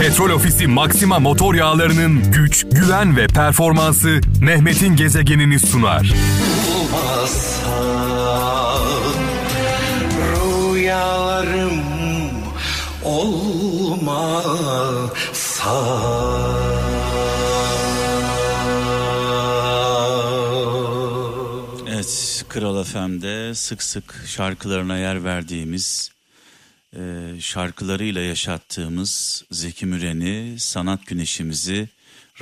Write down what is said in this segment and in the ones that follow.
Petrol Ofisi Maxima motor yağlarının güç, güven ve performansı Mehmet'in gezegenini sunar. olmazsa Rüyalarım olmazsa Evet, Kral FM'de sık sık şarkılarına yer verdiğimiz, e, şarkılarıyla yaşattığımız Zeki Müren'i, sanat güneşimizi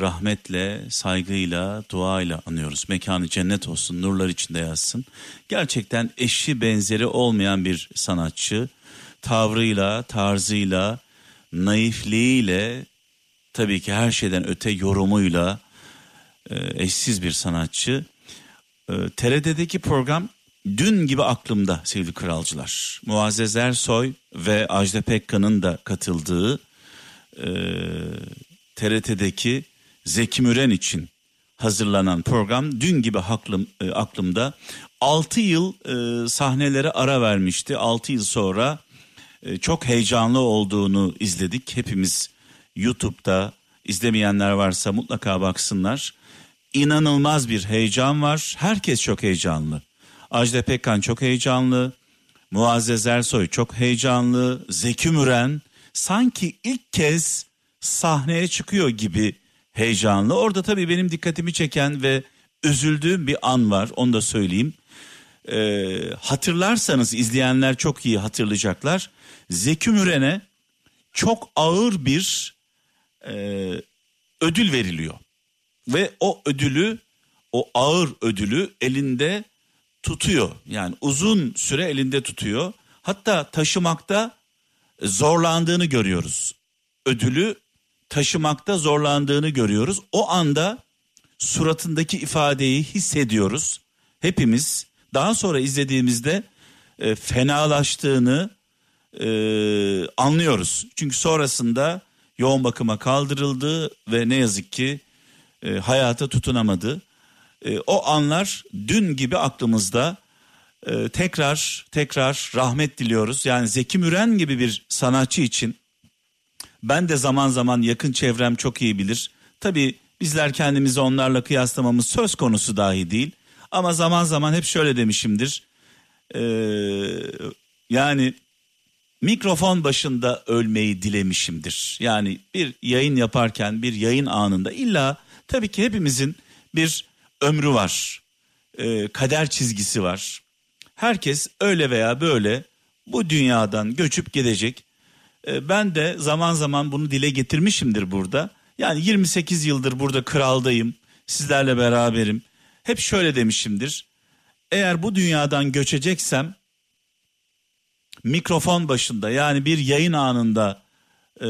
rahmetle, saygıyla, duayla anıyoruz. Mekanı cennet olsun, nurlar içinde yazsın. Gerçekten eşi benzeri olmayan bir sanatçı. Tavrıyla, tarzıyla, naifliğiyle, tabii ki her şeyden öte yorumuyla e, eşsiz bir sanatçı. E, TRT'deki program dün gibi aklımda sevgili kralcılar. Muazzez Ersoy ve Ajda Pekkan'ın da katıldığı e, TRT'deki Zeki Müren için hazırlanan program dün gibi aklım, e, aklımda. 6 yıl e, sahnelere ara vermişti. 6 yıl sonra e, çok heyecanlı olduğunu izledik. Hepimiz YouTube'da izlemeyenler varsa mutlaka baksınlar. İnanılmaz bir heyecan var. Herkes çok heyecanlı. Ajda Pekkan çok heyecanlı. Muazzez Ersoy çok heyecanlı. Zeki Müren sanki ilk kez sahneye çıkıyor gibi heyecanlı. Orada tabii benim dikkatimi çeken ve üzüldüğüm bir an var. Onu da söyleyeyim. Ee, hatırlarsanız izleyenler çok iyi hatırlayacaklar. Zeki Müren'e çok ağır bir e, ödül veriliyor. Ve o ödülü, o ağır ödülü elinde tutuyor. Yani uzun süre elinde tutuyor. Hatta taşımakta zorlandığını görüyoruz. Ödülü taşımakta zorlandığını görüyoruz. O anda suratındaki ifadeyi hissediyoruz. Hepimiz daha sonra izlediğimizde e, fenalaştığını e, anlıyoruz. Çünkü sonrasında yoğun bakıma kaldırıldı ve ne yazık ki e, hayata tutunamadı. E, o anlar dün gibi aklımızda. E, tekrar tekrar rahmet diliyoruz. Yani Zeki Müren gibi bir sanatçı için ben de zaman zaman yakın çevrem çok iyi bilir. Tabii bizler kendimizi onlarla kıyaslamamız söz konusu dahi değil. Ama zaman zaman hep şöyle demişimdir. Ee, yani mikrofon başında ölmeyi dilemişimdir. Yani bir yayın yaparken bir yayın anında illa tabii ki hepimizin bir ömrü var. Ee, kader çizgisi var. Herkes öyle veya böyle bu dünyadan göçüp gidecek. Ee, ben de zaman zaman bunu dile getirmişimdir burada. Yani 28 yıldır burada kraldayım. Sizlerle beraberim. Hep şöyle demişimdir. Eğer bu dünyadan göçeceksem mikrofon başında yani bir yayın anında e,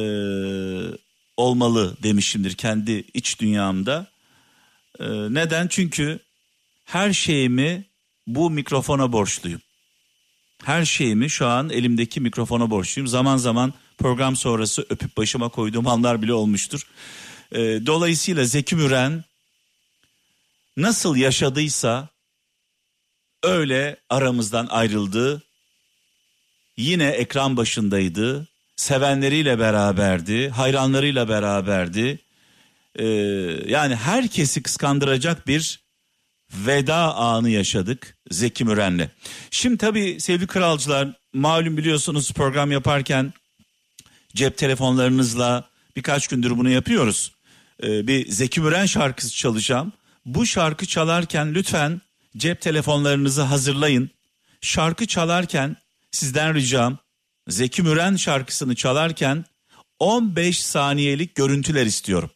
olmalı demişimdir kendi iç dünyamda. E, neden? Çünkü her şeyimi bu mikrofona borçluyum. Her şeyimi şu an elimdeki mikrofona borçluyum. Zaman zaman program sonrası öpüp başıma koyduğum anlar bile olmuştur. E, dolayısıyla Zeki Müren nasıl yaşadıysa öyle aramızdan ayrıldı. Yine ekran başındaydı. Sevenleriyle beraberdi, hayranlarıyla beraberdi. Ee, yani herkesi kıskandıracak bir veda anı yaşadık Zeki Müren'le. Şimdi tabii sevgili kralcılar malum biliyorsunuz program yaparken cep telefonlarınızla birkaç gündür bunu yapıyoruz. Ee, bir Zeki Müren şarkısı çalacağım. Bu şarkı çalarken lütfen cep telefonlarınızı hazırlayın. Şarkı çalarken sizden ricam Zeki Müren şarkısını çalarken 15 saniyelik görüntüler istiyorum.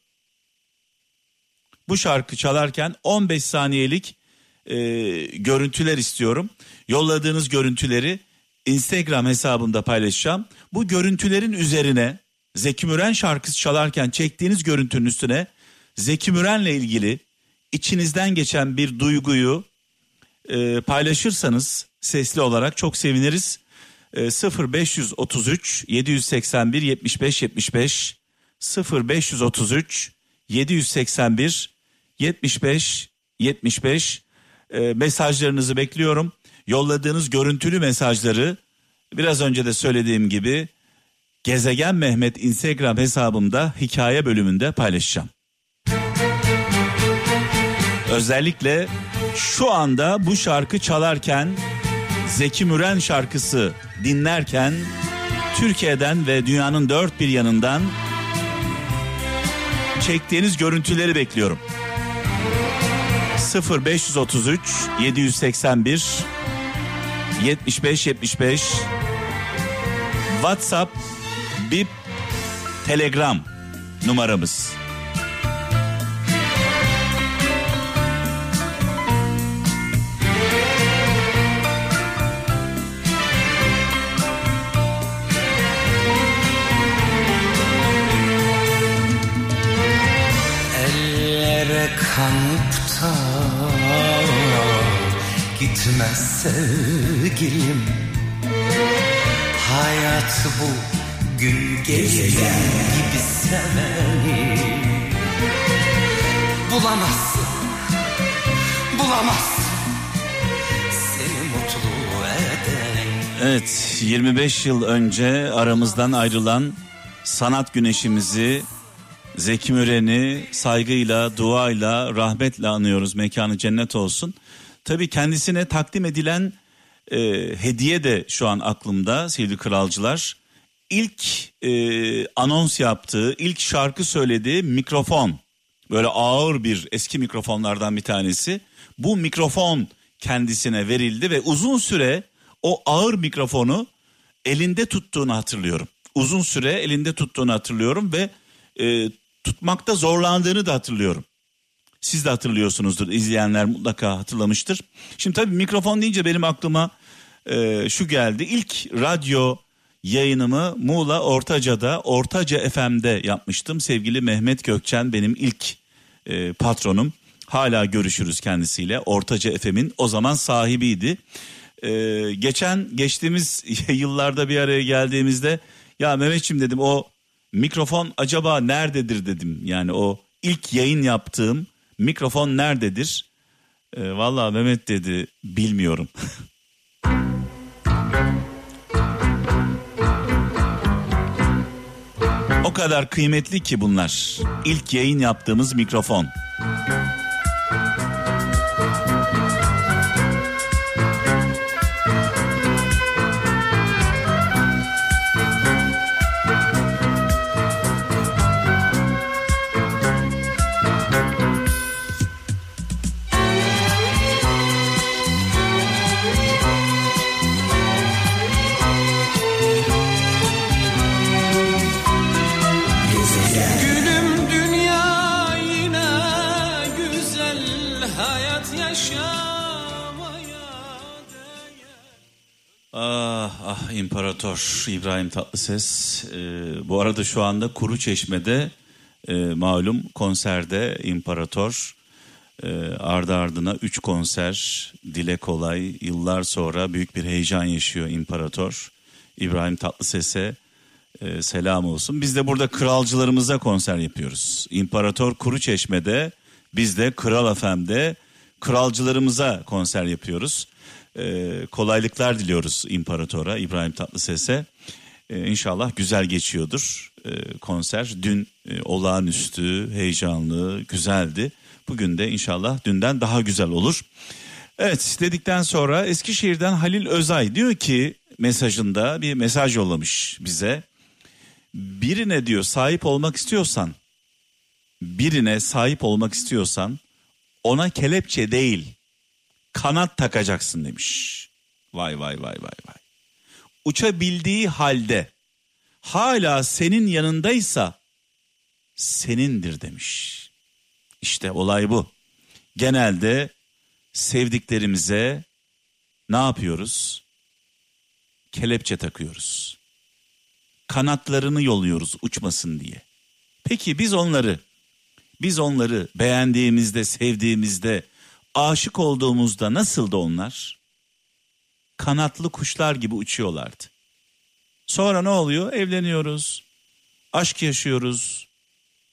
Bu şarkı çalarken 15 saniyelik e, görüntüler istiyorum. Yolladığınız görüntüleri Instagram hesabımda paylaşacağım. Bu görüntülerin üzerine Zeki Müren şarkısı çalarken çektiğiniz görüntünün üstüne Zeki Müren'le ilgili içinizden geçen bir duyguyu e, paylaşırsanız sesli olarak çok seviniriz. E, 0533 781 75 75 0533 781 75 75 e, mesajlarınızı bekliyorum. Yolladığınız görüntülü mesajları biraz önce de söylediğim gibi Gezegen Mehmet Instagram hesabımda hikaye bölümünde paylaşacağım. Özellikle şu anda bu şarkı çalarken Zeki Müren şarkısı dinlerken Türkiye'den ve dünyanın dört bir yanından çektiğiniz görüntüleri bekliyorum. 0533 781 75 75 WhatsApp, Bip, Telegram numaramız. Ellere kanıp da gitmez sevgilim Hayat bu gün gezegen gibi seveni Bulamazsın, bulamazsın Seni mutlu eden Evet 25 yıl önce aramızdan ayrılan sanat güneşimizi Zeki Müren'i saygıyla, duayla, rahmetle anıyoruz. Mekanı cennet olsun. Tabii kendisine takdim edilen e, hediye de şu an aklımda sevgili kralcılar. İlk e, anons yaptığı, ilk şarkı söylediği mikrofon. Böyle ağır bir eski mikrofonlardan bir tanesi. Bu mikrofon kendisine verildi ve uzun süre o ağır mikrofonu elinde tuttuğunu hatırlıyorum. Uzun süre elinde tuttuğunu hatırlıyorum ve e, tutmakta zorlandığını da hatırlıyorum. Siz de hatırlıyorsunuzdur. izleyenler mutlaka hatırlamıştır. Şimdi tabii mikrofon deyince benim aklıma e, şu geldi. İlk radyo yayınımı Muğla Ortaca'da Ortaca FM'de yapmıştım. Sevgili Mehmet Gökçen benim ilk e, patronum. Hala görüşürüz kendisiyle. Ortaca FM'in o zaman sahibiydi. E, geçen geçtiğimiz yıllarda bir araya geldiğimizde ya Mehmetçim dedim o mikrofon acaba nerededir dedim. Yani o ilk yayın yaptığım mikrofon nerededir? E, Valla Mehmet dedi bilmiyorum. o kadar kıymetli ki bunlar. İlk yayın yaptığımız mikrofon. İmparator İbrahim Tatlıses. Ee, bu arada şu anda Kuru Çeşme'de e, malum konserde imparator e, ardı ardına 3 konser dile kolay yıllar sonra büyük bir heyecan yaşıyor imparator. İbrahim Tatlıses'e e, selam olsun. Biz de burada kralcılarımıza konser yapıyoruz. İmparator Kuru Çeşme'de biz de Kral FM'de kralcılarımıza konser yapıyoruz. E, kolaylıklar diliyoruz imparatora İbrahim Tatlıses'e. E, inşallah güzel geçiyordur e, konser. Dün e, olağanüstü, heyecanlı, güzeldi. Bugün de inşallah dünden daha güzel olur. Evet dedikten sonra Eskişehir'den Halil Özay diyor ki mesajında bir mesaj yollamış bize. Birine diyor sahip olmak istiyorsan, birine sahip olmak istiyorsan ona kelepçe değil kanat takacaksın demiş. Vay vay vay vay vay. Uçabildiği halde hala senin yanındaysa senindir demiş. İşte olay bu. Genelde sevdiklerimize ne yapıyoruz? Kelepçe takıyoruz. Kanatlarını yolluyoruz uçmasın diye. Peki biz onları biz onları beğendiğimizde, sevdiğimizde, aşık olduğumuzda nasıldı onlar? Kanatlı kuşlar gibi uçuyorlardı. Sonra ne oluyor? Evleniyoruz. Aşk yaşıyoruz.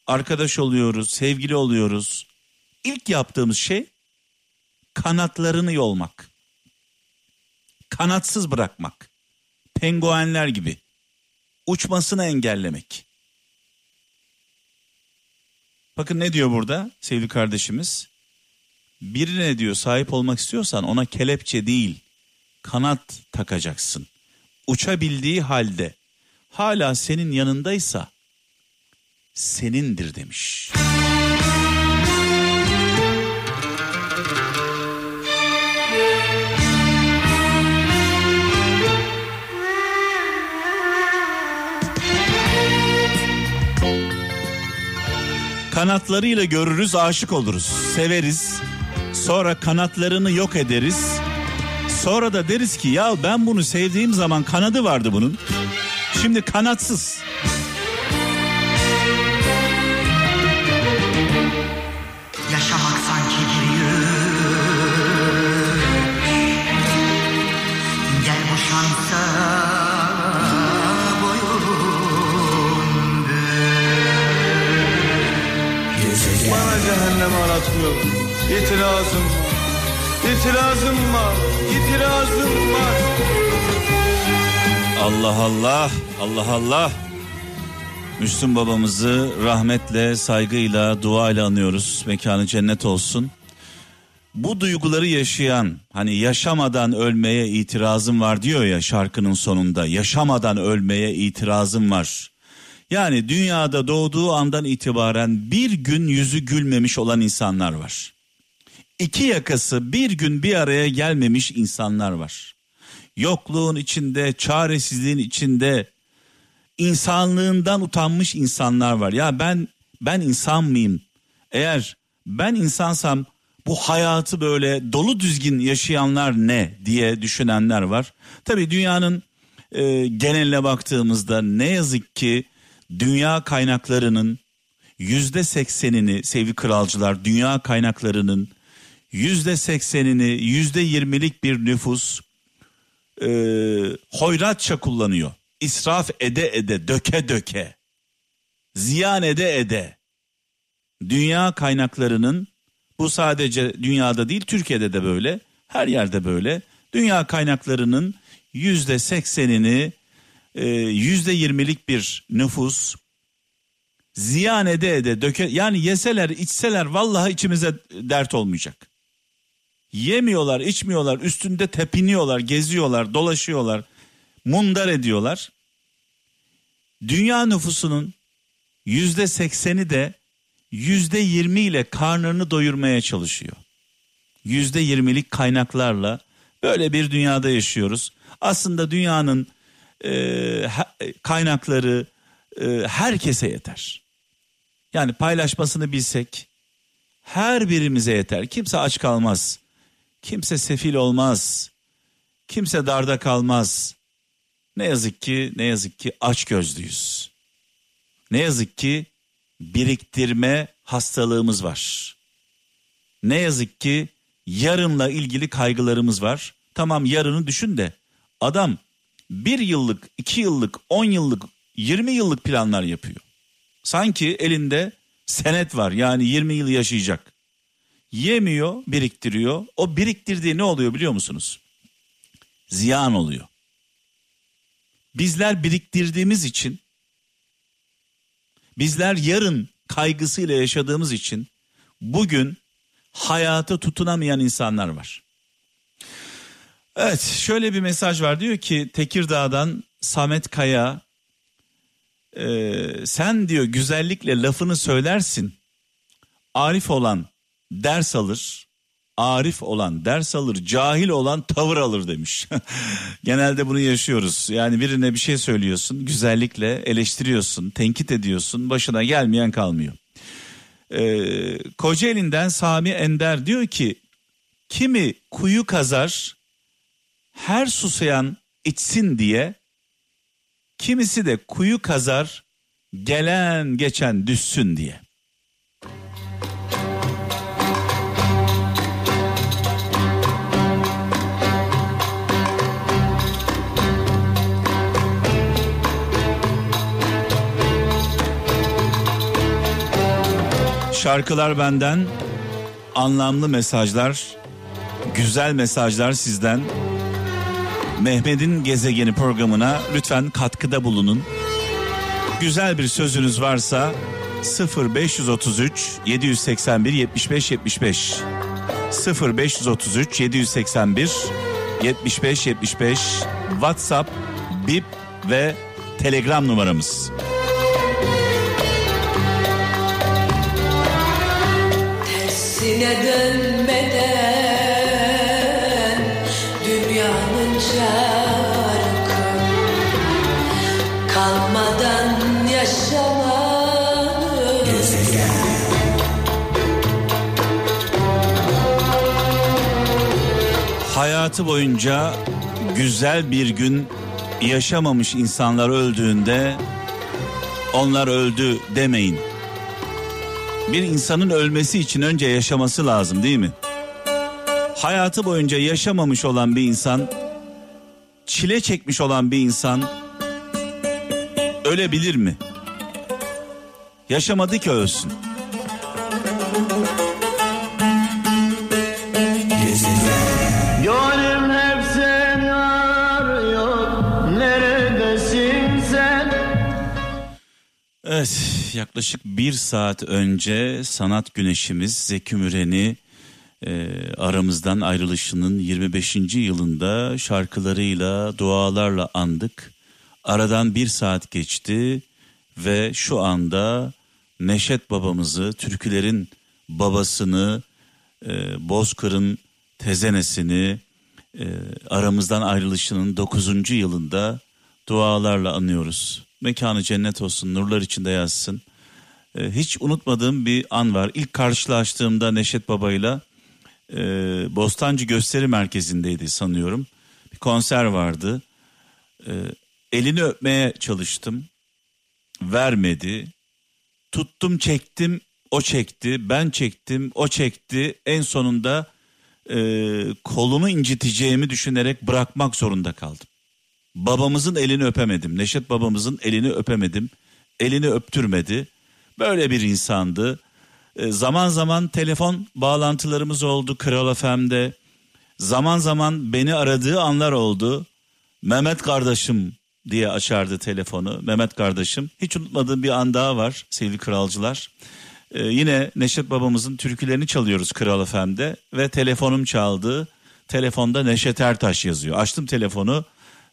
Arkadaş oluyoruz, sevgili oluyoruz. İlk yaptığımız şey kanatlarını yolmak. Kanatsız bırakmak. Penguenler gibi. uçmasını engellemek. Bakın ne diyor burada sevgili kardeşimiz? Birine diyor sahip olmak istiyorsan ona kelepçe değil kanat takacaksın. Uçabildiği halde hala senin yanındaysa senindir demiş. Kanatlarıyla görürüz, aşık oluruz, severiz. Sonra kanatlarını yok ederiz. Sonra da deriz ki ya ben bunu sevdiğim zaman kanadı vardı bunun. Şimdi kanatsız. Allah Allah, Allah Allah. Müslüm babamızı rahmetle, saygıyla, duayla anıyoruz. Mekanı cennet olsun. Bu duyguları yaşayan, hani yaşamadan ölmeye itirazım var diyor ya şarkının sonunda. Yaşamadan ölmeye itirazım var. Yani dünyada doğduğu andan itibaren bir gün yüzü gülmemiş olan insanlar var. İki yakası bir gün bir araya gelmemiş insanlar var. Yokluğun içinde, çaresizliğin içinde, insanlığından utanmış insanlar var. Ya ben ben insan mıyım? Eğer ben insansam bu hayatı böyle dolu düzgün yaşayanlar ne diye düşünenler var. Tabii dünyanın e, geneline baktığımızda ne yazık ki dünya kaynaklarının yüzde seksenini sevgili kralcılar dünya kaynaklarının yüzde seksenini yüzde yirmilik bir nüfus e, hoyratça kullanıyor. İsraf ede ede döke döke ziyan ede ede dünya kaynaklarının bu sadece dünyada değil Türkiye'de de böyle her yerde böyle dünya kaynaklarının yüzde seksenini e, yüzde yirmilik bir nüfus ziyan ede ede döke yani yeseler içseler vallahi içimize dert olmayacak. Yemiyorlar içmiyorlar üstünde tepiniyorlar geziyorlar dolaşıyorlar mundar ediyorlar. Dünya nüfusunun yüzde sekseni de yüzde yirmi ile karnını doyurmaya çalışıyor. Yüzde yirmilik kaynaklarla böyle bir dünyada yaşıyoruz. Aslında dünyanın e, kaynakları e, herkese yeter. Yani paylaşmasını bilsek her birimize yeter. Kimse aç kalmaz. Kimse sefil olmaz. Kimse darda kalmaz. Ne yazık ki ne yazık ki aç gözlüyüz. Ne yazık ki biriktirme hastalığımız var. Ne yazık ki yarınla ilgili kaygılarımız var. Tamam yarını düşün de adam bir yıllık, iki yıllık, on yıllık, yirmi yıllık planlar yapıyor. Sanki elinde senet var yani 20 yıl yaşayacak. Yemiyor, biriktiriyor. O biriktirdiği ne oluyor biliyor musunuz? Ziyan oluyor. Bizler biriktirdiğimiz için bizler yarın kaygısıyla yaşadığımız için bugün hayata tutunamayan insanlar var. Evet şöyle bir mesaj var diyor ki Tekirdağ'dan Samet Kaya e, sen diyor güzellikle lafını söylersin arif olan ders alır arif olan ders alır cahil olan tavır alır demiş. Genelde bunu yaşıyoruz yani birine bir şey söylüyorsun güzellikle eleştiriyorsun tenkit ediyorsun başına gelmeyen kalmıyor. Ee, Kocaeli'nden Sami Ender diyor ki kimi kuyu kazar her susayan içsin diye kimisi de kuyu kazar gelen geçen düşsün diye. Şarkılar benden, anlamlı mesajlar, güzel mesajlar sizden. Mehmet'in gezegeni programına lütfen katkıda bulunun. Güzel bir sözünüz varsa 0533 781 75 75 0533 781 75 75 WhatsApp, Bip ve Telegram numaramız. Hayatı boyunca güzel bir gün yaşamamış insanlar öldüğünde onlar öldü demeyin. Bir insanın ölmesi için önce yaşaması lazım değil mi? Hayatı boyunca yaşamamış olan bir insan, çile çekmiş olan bir insan ölebilir mi? Yaşamadı ki ölsün. Evet yaklaşık bir saat önce sanat güneşimiz Zeki Müren'i e, aramızdan ayrılışının 25. yılında şarkılarıyla dualarla andık. Aradan bir saat geçti ve şu anda Neşet babamızı, türkülerin babasını, e, Bozkır'ın tezenesini e, aramızdan ayrılışının 9. yılında dualarla anıyoruz. Mekanı cennet olsun, nurlar içinde yazsın. E, hiç unutmadığım bir an var. İlk karşılaştığımda Neşet Baba'yla e, Bostancı Gösteri Merkezi'ndeydi sanıyorum. Bir konser vardı. E, elini öpmeye çalıştım. Vermedi. Tuttum çektim o çekti. Ben çektim o çekti. En sonunda e, kolumu inciteceğimi düşünerek bırakmak zorunda kaldım. Babamızın elini öpemedim. Neşet babamızın elini öpemedim. Elini öptürmedi. Böyle bir insandı. E, zaman zaman telefon bağlantılarımız oldu Kral FM'de. Zaman zaman beni aradığı anlar oldu. Mehmet kardeşim diye açardı telefonu. Mehmet kardeşim. Hiç unutmadığım bir an daha var sevgili kralcılar. Ee, yine Neşet babamızın türkülerini çalıyoruz Kral FM'de ve telefonum çaldı. Telefonda Neşet Ertaş yazıyor. Açtım telefonu.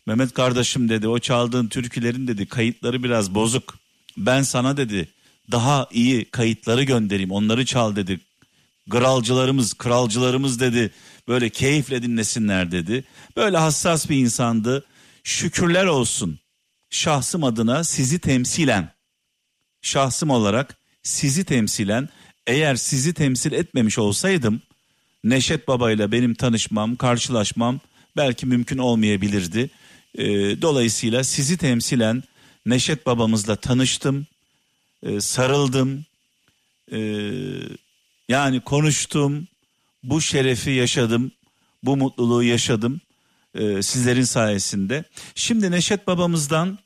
Mehmet kardeşim dedi o çaldığın türkülerin dedi kayıtları biraz bozuk. Ben sana dedi daha iyi kayıtları göndereyim onları çal dedi. Kralcılarımız, kralcılarımız dedi böyle keyifle dinlesinler dedi. Böyle hassas bir insandı. Şükürler olsun şahsım adına sizi temsilen şahsım olarak sizi temsilen eğer sizi temsil etmemiş olsaydım Neşet Baba ile benim tanışmam, karşılaşmam belki mümkün olmayabilirdi. Ee, dolayısıyla sizi temsilen Neşet babamızla tanıştım, e, sarıldım, e, yani konuştum, bu şerefi yaşadım, bu mutluluğu yaşadım e, sizlerin sayesinde. Şimdi Neşet babamızdan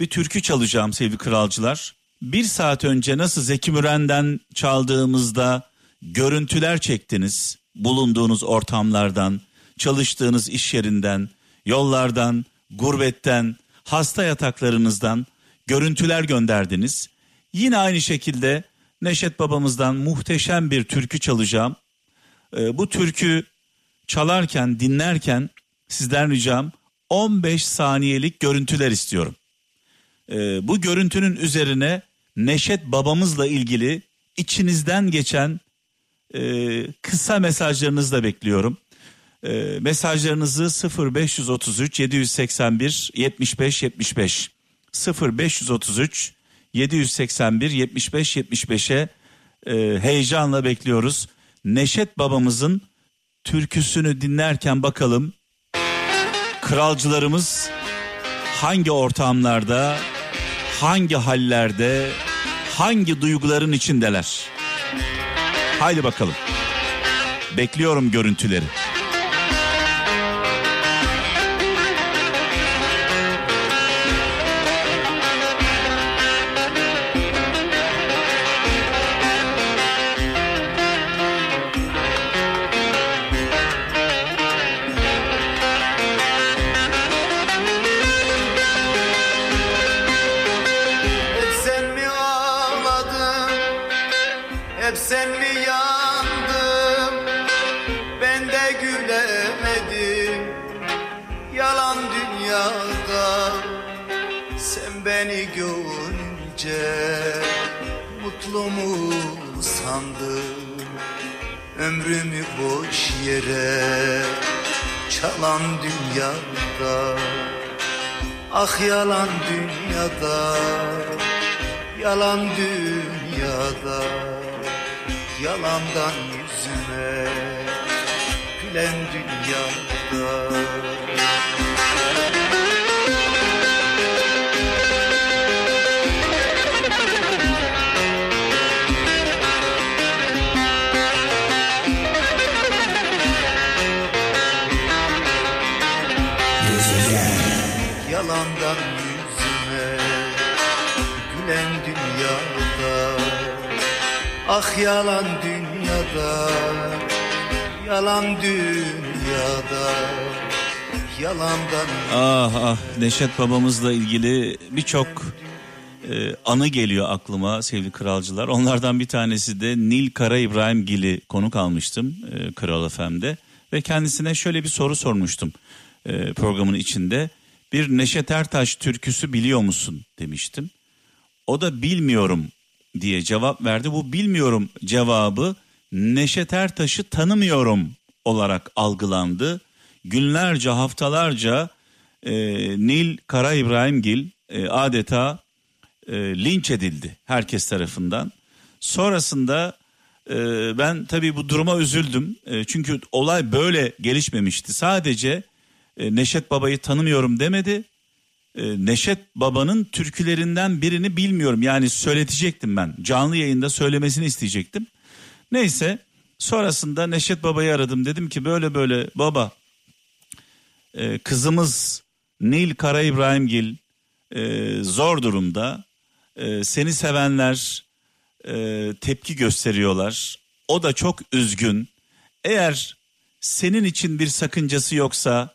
bir türkü çalacağım sevgili kralcılar. Bir saat önce nasıl Zeki Müren'den çaldığımızda görüntüler çektiniz. Bulunduğunuz ortamlardan, çalıştığınız iş yerinden, yollardan, gurbetten, hasta yataklarınızdan görüntüler gönderdiniz. Yine aynı şekilde Neşet babamızdan muhteşem bir türkü çalacağım. Ee, bu türkü çalarken, dinlerken sizden ricam 15 saniyelik görüntüler istiyorum. Ee, bu görüntünün üzerine Neşet babamızla ilgili içinizden geçen e, kısa mesajlarınızı da bekliyorum. E, mesajlarınızı 0533 781 75 75 0533 781 75 75'e e, heyecanla bekliyoruz. Neşet babamızın türküsünü dinlerken bakalım kralcılarımız hangi ortamlarda, hangi hallerde, hangi duyguların içindeler. Haydi bakalım. Bekliyorum görüntüleri. Çalan dünyada. Ah yalan dünyada. Yalan dünyada. Yalandan yüzüme Gülen dünyada Yalandan yüzüme Gülen dünyada Ah yalan dünyada Yalan dünyada Yalandan Ah ah Neşet babamızla ilgili birçok e, anı geliyor aklıma sevgili kralcılar. Onlardan bir tanesi de Nil Kara İbrahimgil'i konuk almıştım e, Kral FM'de. Ve kendisine şöyle bir soru sormuştum e, programın içinde. Bir Neşet Ertaş türküsü biliyor musun demiştim. O da bilmiyorum diye cevap verdi. Bu bilmiyorum cevabı Neşet Ertaş'ı tanımıyorum olarak algılandı. Günlerce haftalarca e, Nil Kara İbrahimgil e, adeta e, linç edildi herkes tarafından. Sonrasında e, ben tabii bu duruma üzüldüm. E, çünkü olay böyle gelişmemişti. Sadece e, Neşet Baba'yı tanımıyorum demedi. E, Neşet Baba'nın türkülerinden birini bilmiyorum. Yani söyletecektim ben. Canlı yayında söylemesini isteyecektim. Neyse sonrasında Neşet Baba'yı aradım. Dedim ki böyle böyle baba e, kızımız Nil Kara İbrahimgil zor durumda. Seni sevenler tepki gösteriyorlar. O da çok üzgün. Eğer senin için bir sakıncası yoksa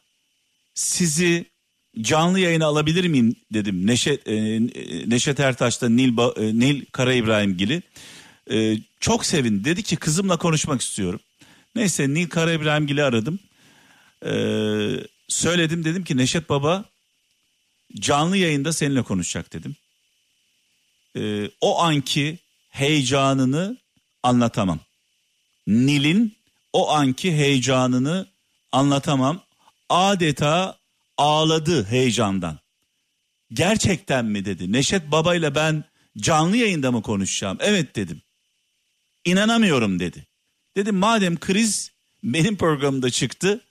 sizi canlı yayına alabilir miyim dedim. Neşet, e, Neşet Ertaş'ta Nil, Ba- e, Nil Kara İbrahimgil'i. E, çok sevin dedi ki kızımla konuşmak istiyorum. Neyse Nil Kara İbrahimgil'i aradım. E, söyledim dedim ki Neşet Baba canlı yayında seninle konuşacak dedim. E, o anki heyecanını anlatamam. Nil'in o anki heyecanını anlatamam. Adeta ağladı heyecandan. Gerçekten mi dedi. Neşet Baba ile ben canlı yayında mı konuşacağım? Evet dedim. İnanamıyorum dedi. Dedim madem kriz benim programımda çıktı.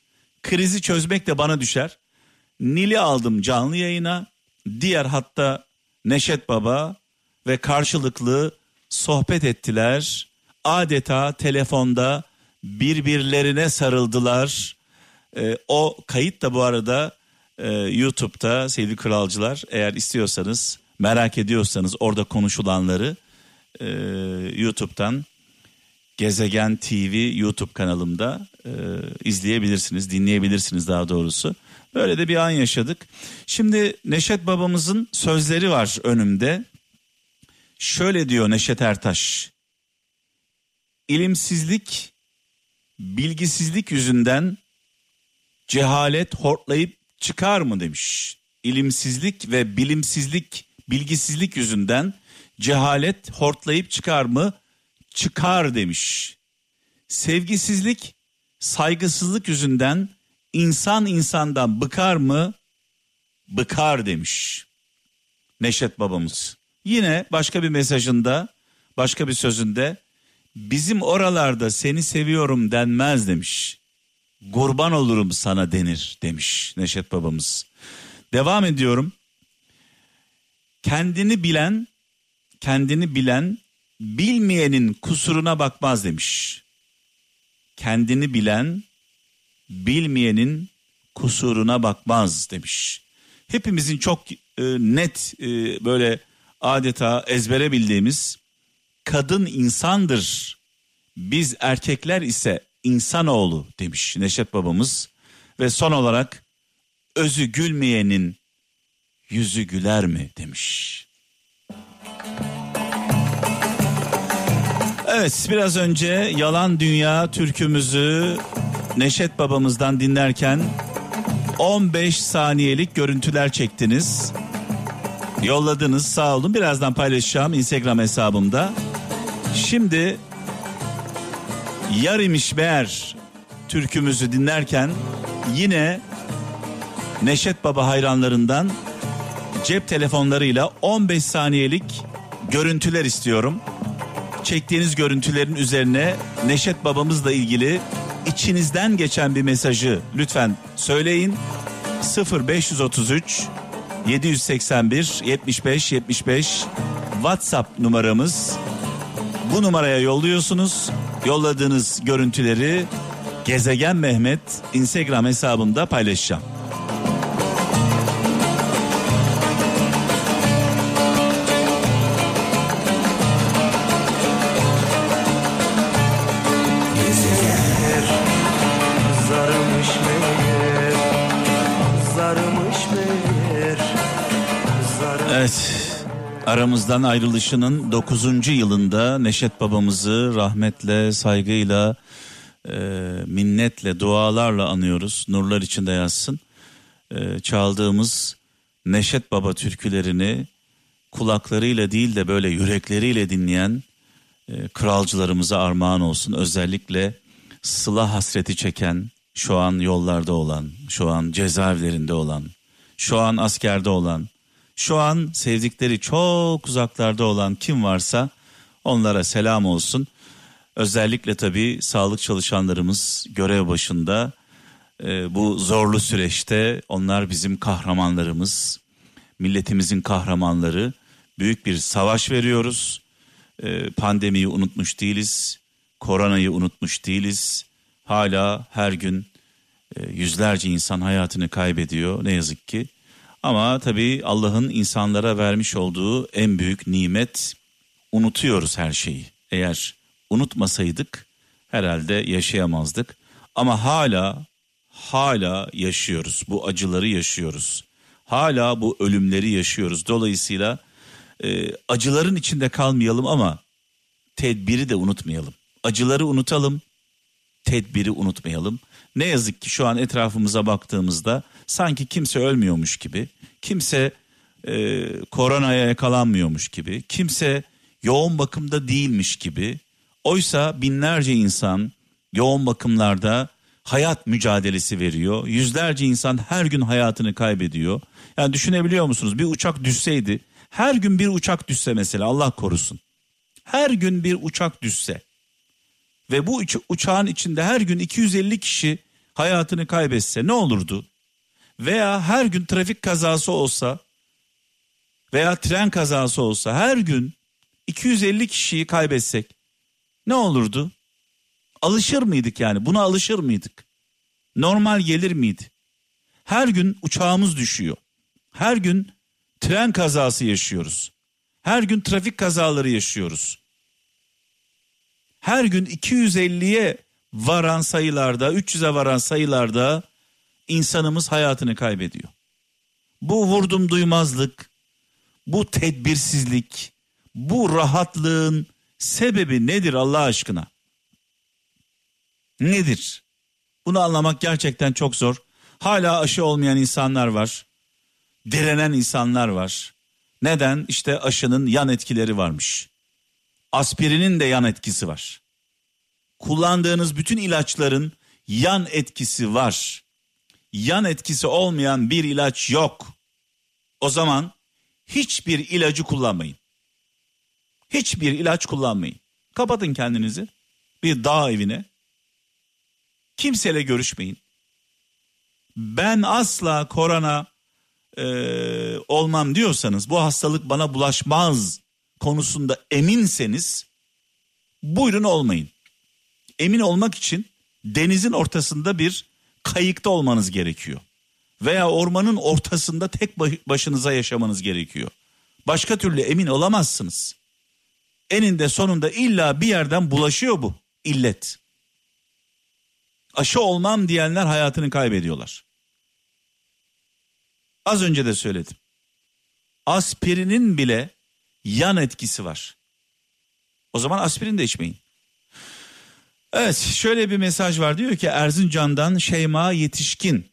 Krizi çözmek de bana düşer. Nil'i aldım canlı yayına. Diğer hatta Neşet Baba ve karşılıklı sohbet ettiler. Adeta telefonda birbirlerine sarıldılar. Ee, o kayıt da bu arada e, YouTube'da sevgili kralcılar eğer istiyorsanız merak ediyorsanız orada konuşulanları e, YouTube'dan Gezegen TV YouTube kanalımda e, izleyebilirsiniz, dinleyebilirsiniz daha doğrusu. Böyle de bir an yaşadık. Şimdi Neşet babamızın sözleri var önümde. Şöyle diyor Neşet Ertaş. İlimsizlik, bilgisizlik yüzünden cehalet hortlayıp çıkar mı demiş. İlimsizlik ve bilimsizlik, bilgisizlik yüzünden cehalet hortlayıp çıkar mı? Çıkar demiş. Sevgisizlik, saygısızlık yüzünden insan insandan bıkar mı? Bıkar demiş. Neşet babamız. Yine başka bir mesajında, başka bir sözünde bizim oralarda seni seviyorum denmez demiş. Kurban olurum sana denir demiş Neşet babamız. Devam ediyorum. Kendini bilen, kendini bilen bilmeyenin kusuruna bakmaz demiş. Kendini bilen bilmeyenin kusuruna bakmaz demiş. Hepimizin çok e, net e, böyle adeta ezbere bildiğimiz kadın insandır. Biz erkekler ise insanoğlu demiş Neşet babamız ve son olarak özü gülmeyenin yüzü güler mi demiş. Evet biraz önce Yalan Dünya türkümüzü Neşet babamızdan dinlerken 15 saniyelik görüntüler çektiniz. Yolladınız sağ olun birazdan paylaşacağım Instagram hesabımda. Şimdi Yarimiş Meğer türkümüzü dinlerken yine Neşet Baba hayranlarından cep telefonlarıyla 15 saniyelik görüntüler istiyorum. Çektiğiniz görüntülerin üzerine Neşet babamızla ilgili içinizden geçen bir mesajı lütfen söyleyin. 0533 781 75 75 WhatsApp numaramız. Bu numaraya yolluyorsunuz. Yolladığınız görüntüleri Gezegen Mehmet Instagram hesabımda paylaşacağım. Evet. Aramızdan ayrılışının 9. yılında Neşet babamızı rahmetle, saygıyla, e, minnetle, dualarla anıyoruz. Nurlar içinde yazsın. E, çaldığımız Neşet Baba türkülerini kulaklarıyla değil de böyle yürekleriyle dinleyen e, kralcılarımıza armağan olsun. Özellikle sıla hasreti çeken, şu an yollarda olan, şu an cezaevlerinde olan, şu an askerde olan, şu an sevdikleri çok uzaklarda olan kim varsa onlara selam olsun. Özellikle tabii sağlık çalışanlarımız görev başında e, bu zorlu süreçte onlar bizim kahramanlarımız, milletimizin kahramanları. Büyük bir savaş veriyoruz. E, pandemiyi unutmuş değiliz, koronayı unutmuş değiliz. Hala her gün e, yüzlerce insan hayatını kaybediyor ne yazık ki. Ama tabii Allah'ın insanlara vermiş olduğu en büyük nimet unutuyoruz her şeyi. Eğer unutmasaydık herhalde yaşayamazdık. Ama hala hala yaşıyoruz. Bu acıları yaşıyoruz. Hala bu ölümleri yaşıyoruz. Dolayısıyla e, acıların içinde kalmayalım ama tedbiri de unutmayalım. Acıları unutalım, tedbiri unutmayalım. Ne yazık ki şu an etrafımıza baktığımızda sanki kimse ölmüyormuş gibi, kimse e, koronaya yakalanmıyormuş gibi, kimse yoğun bakımda değilmiş gibi. Oysa binlerce insan yoğun bakımlarda hayat mücadelesi veriyor. Yüzlerce insan her gün hayatını kaybediyor. Yani düşünebiliyor musunuz? Bir uçak düşseydi, her gün bir uçak düşse mesela Allah korusun. Her gün bir uçak düşse ve bu uç- uçağın içinde her gün 250 kişi hayatını kaybetse ne olurdu? Veya her gün trafik kazası olsa veya tren kazası olsa her gün 250 kişiyi kaybetsek ne olurdu? Alışır mıydık yani? Buna alışır mıydık? Normal gelir miydi? Her gün uçağımız düşüyor. Her gün tren kazası yaşıyoruz. Her gün trafik kazaları yaşıyoruz her gün 250'ye varan sayılarda, 300'e varan sayılarda insanımız hayatını kaybediyor. Bu vurdum duymazlık, bu tedbirsizlik, bu rahatlığın sebebi nedir Allah aşkına? Nedir? Bunu anlamak gerçekten çok zor. Hala aşı olmayan insanlar var. Direnen insanlar var. Neden? İşte aşının yan etkileri varmış aspirinin de yan etkisi var. Kullandığınız bütün ilaçların yan etkisi var. Yan etkisi olmayan bir ilaç yok. O zaman hiçbir ilacı kullanmayın. Hiçbir ilaç kullanmayın. Kapatın kendinizi bir dağ evine. Kimseyle görüşmeyin. Ben asla korona e, olmam diyorsanız bu hastalık bana bulaşmaz konusunda eminseniz buyurun olmayın. Emin olmak için denizin ortasında bir kayıkta olmanız gerekiyor. Veya ormanın ortasında tek başınıza yaşamanız gerekiyor. Başka türlü emin olamazsınız. Eninde sonunda illa bir yerden bulaşıyor bu illet. Aşı olmam diyenler hayatını kaybediyorlar. Az önce de söyledim. Aspirinin bile yan etkisi var. O zaman aspirin de içmeyin. Evet şöyle bir mesaj var diyor ki Erzincan'dan Şeyma Yetişkin.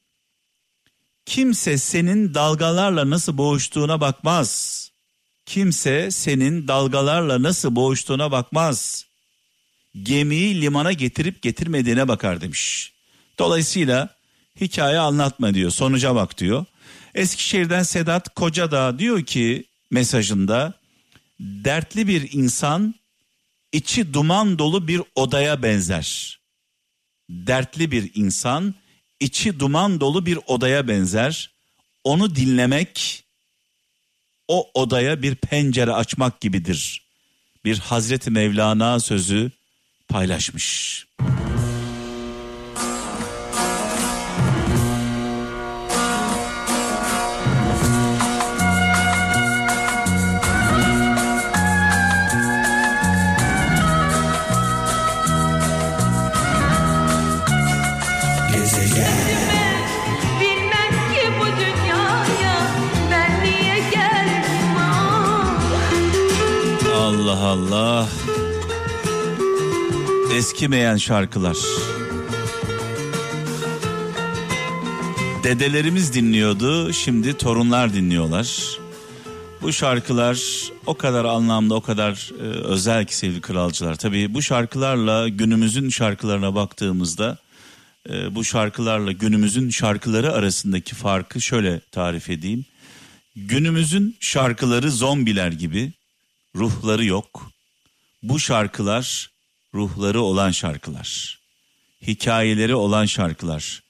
Kimse senin dalgalarla nasıl boğuştuğuna bakmaz. Kimse senin dalgalarla nasıl boğuştuğuna bakmaz. Gemiyi limana getirip getirmediğine bakar demiş. Dolayısıyla hikaye anlatma diyor sonuca bak diyor. Eskişehir'den Sedat Kocadağ diyor ki mesajında dertli bir insan içi duman dolu bir odaya benzer. Dertli bir insan içi duman dolu bir odaya benzer. Onu dinlemek o odaya bir pencere açmak gibidir. Bir Hazreti Mevlana sözü paylaşmış. Allah Allah. Eskimeyen şarkılar. Dedelerimiz dinliyordu, şimdi torunlar dinliyorlar. Bu şarkılar o kadar anlamlı, o kadar e, özel ki sevgili kralcılar. Tabii bu şarkılarla günümüzün şarkılarına baktığımızda e, bu şarkılarla günümüzün şarkıları arasındaki farkı şöyle tarif edeyim. Günümüzün şarkıları zombiler gibi ruhları yok. Bu şarkılar ruhları olan şarkılar. Hikayeleri olan şarkılar.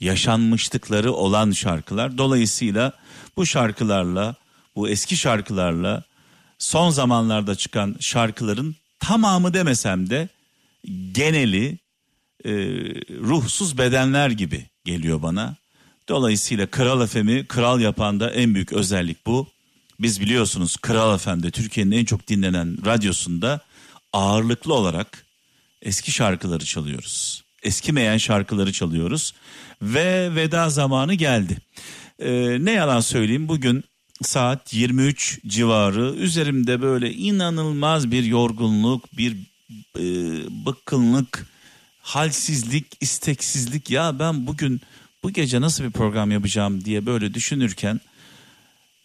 Yaşanmışlıkları olan şarkılar. Dolayısıyla bu şarkılarla, bu eski şarkılarla son zamanlarda çıkan şarkıların tamamı demesem de geneli e, ruhsuz bedenler gibi geliyor bana. Dolayısıyla Kral FM'i kral yapan da en büyük özellik bu. Biz biliyorsunuz Kral FM'de Türkiye'nin en çok dinlenen radyosunda ağırlıklı olarak eski şarkıları çalıyoruz. Eskimeyen şarkıları çalıyoruz ve veda zamanı geldi. Ee, ne yalan söyleyeyim bugün saat 23 civarı üzerimde böyle inanılmaz bir yorgunluk, bir e, bıkkınlık, halsizlik, isteksizlik ya ben bugün bu gece nasıl bir program yapacağım diye böyle düşünürken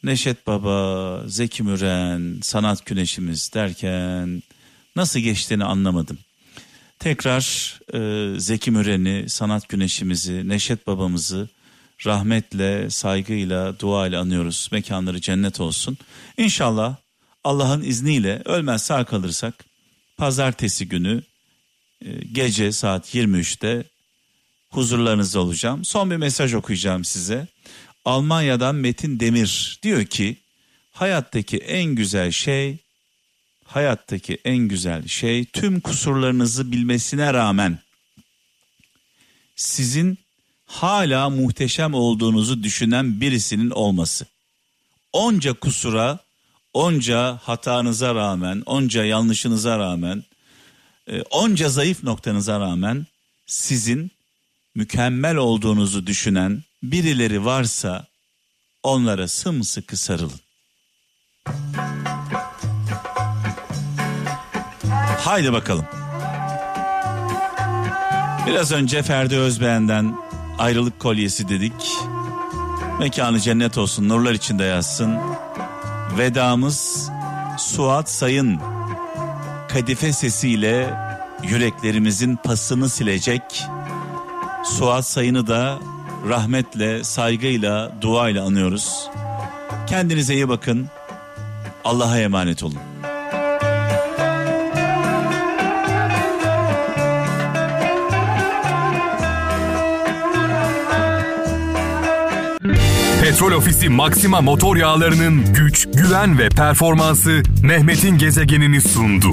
Neşet Baba, Zeki Müren, Sanat Güneşimiz derken nasıl geçtiğini anlamadım. Tekrar e, Zeki Müren'i, Sanat Güneşimizi, Neşet Babamızı rahmetle, saygıyla, duayla anıyoruz. Mekanları cennet olsun. İnşallah Allah'ın izniyle ölmez sağ kalırsak pazartesi günü e, gece saat 23'te huzurlarınızda olacağım. Son bir mesaj okuyacağım size. Almanya'dan Metin Demir diyor ki hayattaki en güzel şey hayattaki en güzel şey tüm kusurlarınızı bilmesine rağmen sizin hala muhteşem olduğunuzu düşünen birisinin olması. Onca kusura, onca hatanıza rağmen, onca yanlışınıza rağmen, e, onca zayıf noktanıza rağmen sizin mükemmel olduğunuzu düşünen birileri varsa onlara sımsıkı sarılın. Haydi bakalım. Biraz önce Ferdi Özbeğen'den ayrılık kolyesi dedik. Mekanı cennet olsun, nurlar içinde yazsın. Vedamız Suat Sayın kadife sesiyle yüreklerimizin pasını silecek. Suat Sayın'ı da rahmetle, saygıyla, duayla anıyoruz. Kendinize iyi bakın. Allah'a emanet olun. Petrol Ofisi Maxima motor yağlarının güç, güven ve performansı Mehmet'in gezegenini sundu.